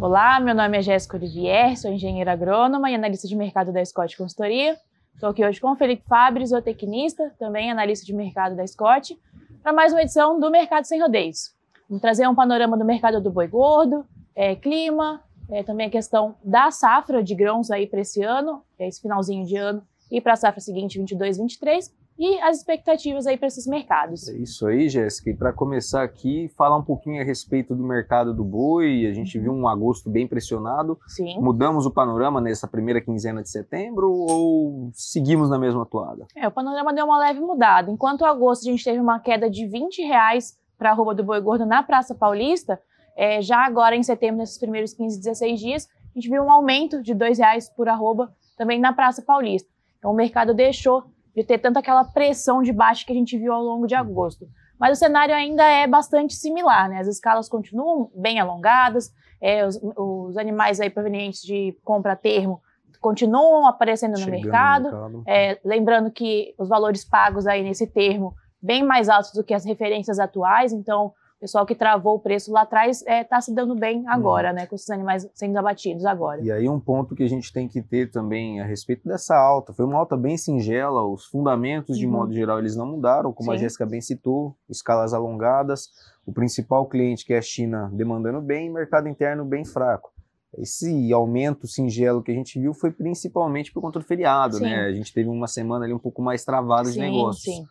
Olá, meu nome é Jéssica Olivier, sou engenheira agrônoma e analista de mercado da Scott Consultoria. Estou aqui hoje com o Felipe Fabri, zootecnista, também analista de mercado da Scott, para mais uma edição do Mercado Sem Rodeios. Vamos trazer um panorama do mercado do boi gordo, é, clima, é, também a questão da safra de grãos aí para esse ano, é, esse finalzinho de ano, e para a safra seguinte, 22, 23, e as expectativas aí para esses mercados. É isso aí, Jéssica. E para começar aqui, falar um pouquinho a respeito do mercado do boi. A gente viu um agosto bem pressionado. Sim. Mudamos o panorama nessa primeira quinzena de setembro ou seguimos na mesma toada? É, o panorama deu uma leve mudada. Enquanto agosto a gente teve uma queda de 20 reais para a arroba do boi gordo na Praça Paulista, é, já agora em setembro, nesses primeiros 15, 16 dias, a gente viu um aumento de R$ reais por arroba também na Praça Paulista. Então o mercado deixou de ter tanta aquela pressão de baixo que a gente viu ao longo de agosto. Mas o cenário ainda é bastante similar, né? As escalas continuam bem alongadas, é, os, os, animais aí provenientes de compra a termo continuam aparecendo no Chegando mercado. no mercado. É, lembrando que os valores pagos aí nesse termo bem mais altos do que as referências atuais, então pessoal que travou o preço lá atrás está se dando bem agora, né? Com esses animais sendo abatidos agora. E aí um ponto que a gente tem que ter também a respeito dessa alta, foi uma alta bem singela, os fundamentos de Uhum. modo geral eles não mudaram, como a Sim. Jéssica bem citou, escalas alongadas, o principal cliente que é a China demandando bem, mercado interno bem fraco. Esse aumento singelo que a gente viu foi principalmente por conta do feriado, Sim. né? A gente teve uma semana ali um pouco mais travada de sim, negócios. sim.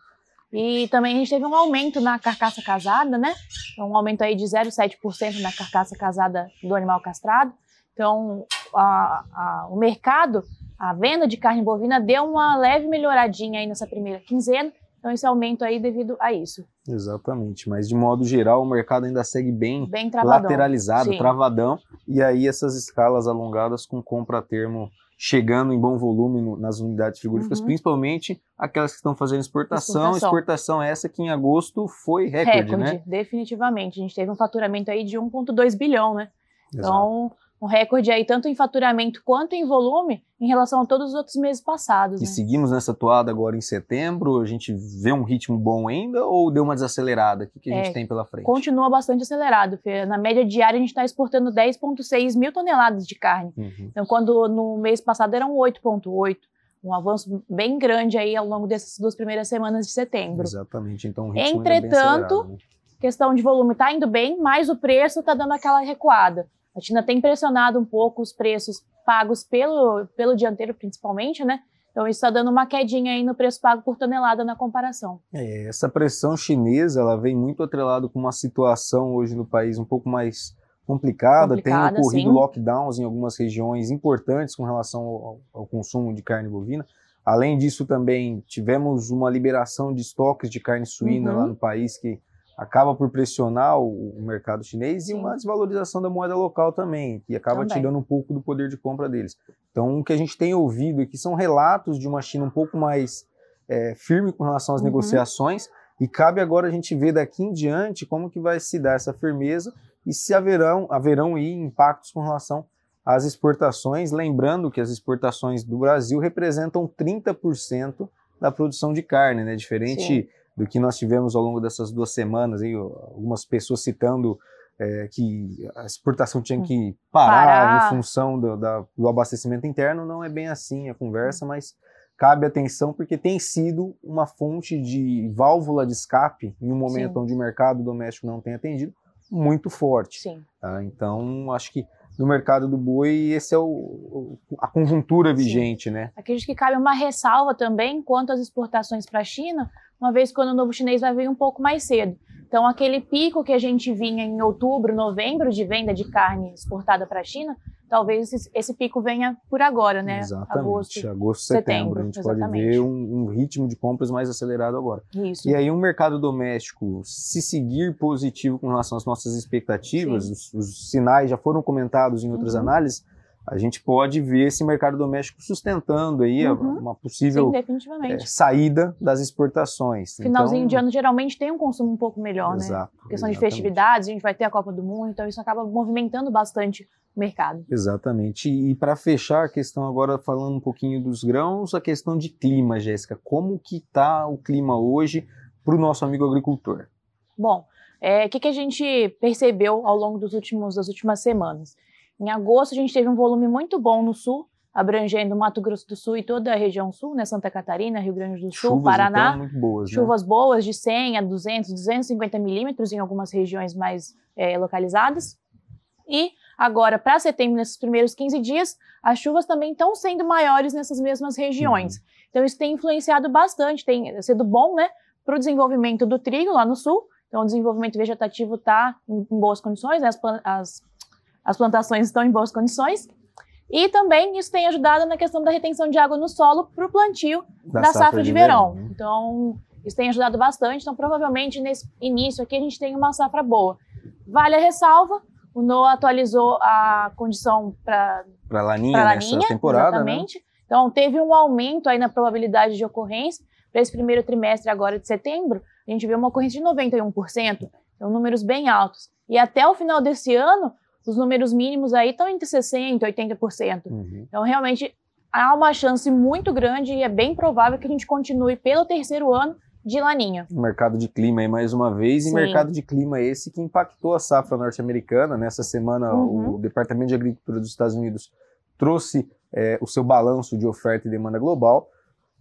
E também a gente teve um aumento na carcaça casada, né? Então, um aumento aí de 0,7% na carcaça casada do animal castrado. Então, a- a- o mercado, a venda de carne bovina deu uma leve melhoradinha aí nessa primeira quinzena. Então, esse aumento aí devido a isso. Exatamente, mas de modo geral o mercado ainda segue bem Bem travadão. lateralizado, Sim. travadão, e aí essas escalas alongadas com compra a termo chegando em bom volume no- nas unidades frigoríficas, Uhum. principalmente aquelas que estão fazendo exportação. Exportação. Exportação essa que em agosto foi recorde, né? definitivamente. A gente teve um faturamento aí de 1,2 bilhão, né? Exato. Então, um recorde aí tanto em faturamento quanto em volume em relação a todos os outros meses passados. E né? seguimos nessa toada agora em setembro, a gente vê um ritmo bom ainda ou deu uma desacelerada? O que, que a gente É, tem pela frente? Continua bastante acelerado. Fê. Na média diária, a gente está exportando 10,6 mil toneladas de carne. Uhum. Então, quando no mês passado eram 8,8. Um avanço bem grande aí ao longo dessas duas primeiras semanas de setembro. Exatamente, então o ritmo é Entretanto, acelerado, né? questão de volume está indo bem, mas o preço está dando aquela recuada. A China tem pressionado um pouco os preços pagos pelo, pelo dianteiro, principalmente, né? Então isso está dando uma quedinha aí no preço pago por tonelada na comparação. É, essa pressão chinesa, ela vem muito atrelado com uma situação hoje no país um pouco mais complicada. Complicada, Tem ocorrido sim. lockdowns em algumas regiões importantes com relação ao, ao consumo de carne bovina. Além disso, também tivemos uma liberação de estoques de carne suína Uhum. lá no país que acaba por pressionar o, o mercado chinês e Sim. uma desvalorização da moeda local também, que acaba Também. tirando um pouco do poder de compra deles. Então, o que a gente tem ouvido aqui são relatos de uma China um pouco mais é, firme com relação às Uhum. negociações e cabe agora a gente ver daqui em diante como que vai se dar essa firmeza e se haverão, haverão aí impactos com relação às exportações, lembrando que as exportações do Brasil representam 30% da produção de carne, né? Diferente Sim. Do que nós tivemos ao longo dessas duas semanas, aí, algumas pessoas citando é, que a exportação tinha que parar, Parar. em função do, da- do abastecimento interno, não é bem assim a conversa, mas cabe atenção porque tem sido uma fonte de válvula de escape em um momento Sim. onde o mercado doméstico não tem atendido muito forte. Sim. tá? Então, acho que no mercado do boi, esse é o, a conjuntura Sim. vigente, né? Acredito que cabe uma ressalva também quanto às exportações para a China, uma vez que o ano novo chinês vai vir um pouco mais cedo. Então, aquele pico que a gente vinha em outubro, novembro de venda de carne exportada para a China, talvez esse, esse pico venha por agora, né? Exatamente. Agosto. Agosto, setembro. setembro, A gente exatamente. pode ver um, um ritmo de compras mais acelerado agora. Isso. E aí, um mercado doméstico, se seguir positivo com relação às nossas expectativas, os, os sinais já foram comentados em outras Uhum. análises, a gente pode ver esse mercado doméstico sustentando aí Uhum. uma Sim, possível é, definitivamente. saída das exportações. Finalzinho Então, de ano geralmente tem um consumo um pouco melhor, né? Exato. Questão de exatamente. festividades, a gente vai ter a Copa do Mundo, então isso acaba movimentando bastante o mercado. Exatamente. E, para fechar a questão agora, falando um pouquinho dos grãos, a questão de clima, Jéssica. Como que está o clima hoje para o nosso amigo agricultor? Bom, é, o que, que a gente percebeu ao longo dos últimos, das últimas semanas? Em agosto, a gente teve um volume muito bom no sul, abrangendo Mato Grosso do Sul e toda a região sul, né? Santa Catarina, Rio Grande do Sul, Chuvas, Paraná. Então, muito boas, chuvas né? boas de 100 a 200, 250 milímetros em algumas regiões mais é, localizadas. E agora, para setembro, nesses primeiros 15 dias, as chuvas também estão sendo maiores nessas mesmas regiões. Uhum. Então, isso tem influenciado bastante, tem sido bom, né, para o desenvolvimento do trigo lá no sul. Então, o desenvolvimento vegetativo está em, em, boas condições, né, as, as, as plantações estão em boas condições. E também isso tem ajudado na questão da retenção de água no solo para o plantio da, da, safra, safra de, de verão. verão. Então, isso tem ajudado bastante. Então, provavelmente, nesse início aqui, a gente tem uma safra boa. Vale a ressalva, o NOAA atualizou a condição para para laninha, laninha nessa temporada, né? exatamente. Né? Então, teve um aumento aí na probabilidade de ocorrência. Para esse primeiro trimestre agora de setembro, a gente viu uma ocorrência de 91%. Então, números bem altos. E até o final desse ano, os números mínimos aí estão entre 60% e 80%. Uhum. Então, realmente, há uma chance muito grande e é bem provável que a gente continue pelo terceiro ano de laninha. Mercado de clima aí mais uma vez, Sim. e mercado de clima esse que impactou a safra norte-americana. Nessa semana, uhum. o Departamento de Agricultura dos Estados Unidos trouxe é, o seu balanço de oferta e demanda global,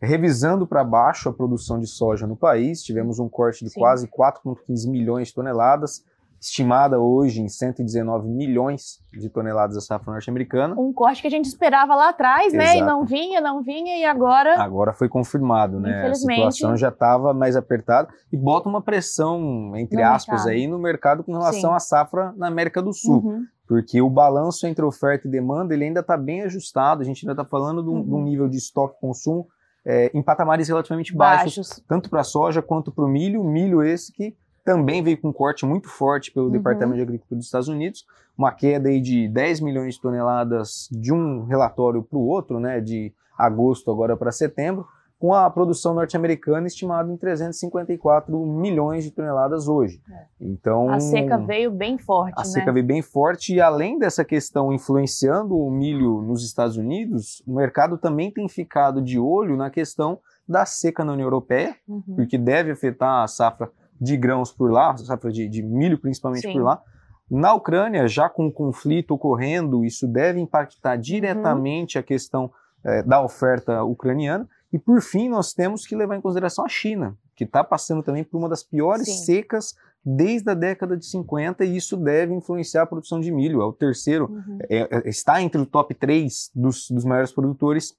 revisando para baixo a produção de soja no país. Tivemos um corte de Sim. quase 4,15 milhões de toneladas, estimada hoje em 119 milhões de toneladas da safra norte-americana. Um corte que a gente esperava lá atrás, Exato. né? E não vinha, não vinha, e agora. Agora foi confirmado, né? Infelizmente. A situação já estava mais apertada e bota uma pressão, entre no aspas, mercado. aí no mercado com relação Sim. à safra na América do Sul. Uhum. Porque o balanço entre oferta e demanda ele ainda está bem ajustado, a gente ainda está falando de um, uhum. de um, nível de estoque-consumo é, em patamares relativamente baixos, baixos. tanto para a soja quanto para o milho. Milho esse que também veio com um corte muito forte pelo uhum. Departamento de Agricultura dos Estados Unidos, uma queda aí de 10 milhões de toneladas de um relatório para o outro, né, de agosto agora para setembro, com a produção norte-americana estimada em 354 milhões de toneladas hoje. É. Então a seca veio bem forte. A né? seca veio bem forte e além dessa questão influenciando o milho nos Estados Unidos, o mercado também tem ficado de olho na questão da seca na União Europeia, uhum. porque deve afetar a safra de grãos por lá, safra de, de milho principalmente Sim. por lá. Na Ucrânia, já com o conflito ocorrendo, isso deve impactar diretamente uhum. a questão é, da oferta ucraniana. E por fim, nós temos que levar em consideração a China, que está passando também por uma das piores Sim. secas desde a década de 50 e isso deve influenciar a produção de milho. É o terceiro, uhum. é, é, está entre o top 3 dos, dos maiores produtores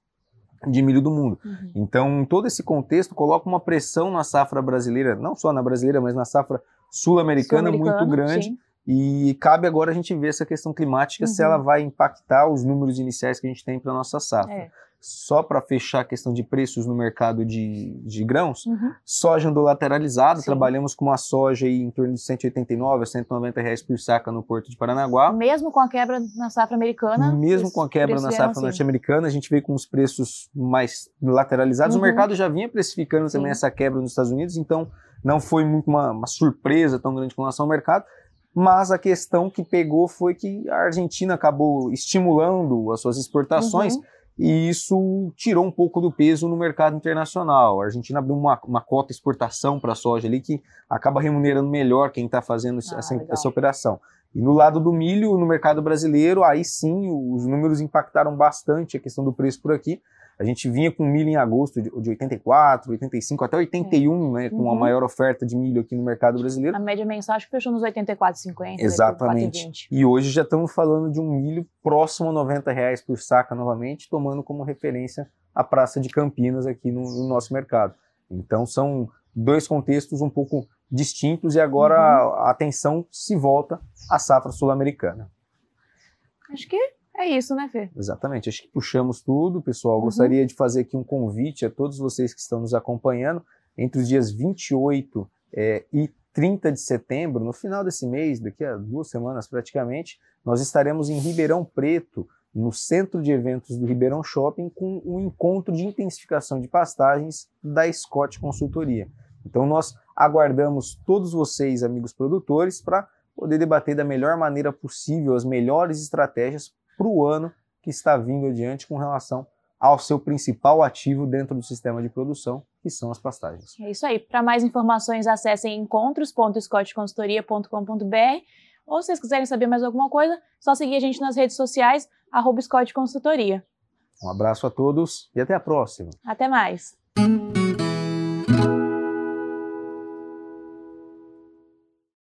de milho do mundo. Uhum. Então, todo esse contexto coloca uma pressão na safra brasileira, não só na brasileira, mas na safra sul-americana Sul muito grande. Sim. E cabe agora a gente ver essa questão climática, uhum. se ela vai impactar os números iniciais que a gente tem para nossa safra. É só para fechar a questão de preços no mercado de, de grãos, uhum. soja andou lateralizado, Sim. trabalhamos com uma soja aí em torno de 189 a 190 reais por saca no Porto de Paranaguá. Mesmo com a quebra na safra americana? Mesmo com a quebra na safra assim. norte-americana, a gente veio com os preços mais lateralizados. Uhum. O mercado já vinha precificando Sim. também essa quebra nos Estados Unidos, então não foi muito uma, uma surpresa tão grande com relação ao mercado mas a questão que pegou foi que a Argentina acabou estimulando as suas exportações uhum e isso tirou um pouco do peso no mercado internacional. A Argentina abriu uma, uma cota exportação para a soja ali que acaba remunerando melhor quem está fazendo ah, essa, essa operação. E no lado do milho, no mercado brasileiro, aí sim os números impactaram bastante a questão do preço por aqui. A gente vinha com milho em agosto de, de 84, 85, até 81, é. né, com uhum. a maior oferta de milho aqui no mercado brasileiro. A média mensal acho que fechou nos 84,50. Exatamente. E hoje já estamos falando de um milho próximo a 90 reais por saca novamente, tomando como referência a Praça de Campinas aqui no, no nosso mercado. Então são dois contextos um pouco distintos e agora uhum. a atenção se volta à safra sul-americana. Acho que é isso, né, Fê? Exatamente. Acho que puxamos tudo, pessoal. Uhum. Gostaria de fazer aqui um convite a todos vocês que estão nos acompanhando. Entre os dias 28 é, e 30 de setembro, no final desse mês, daqui a duas semanas praticamente, nós estaremos em Ribeirão Preto, no centro de eventos do Ribeirão Shopping, com um encontro de intensificação de pastagens da Scott Consultoria. Então, nós aguardamos todos vocês, amigos produtores, para poder debater da melhor maneira possível as melhores estratégias para o ano que está vindo adiante com relação ao seu principal ativo dentro do sistema de produção, que são as pastagens. É isso aí. Para mais informações, acessem encontros.scottconsultoria.com.br Ou se vocês quiserem saber mais alguma coisa, só seguir a gente nas redes sociais, arroba Scott Consultoria. Um abraço a todos e até a próxima. Até mais.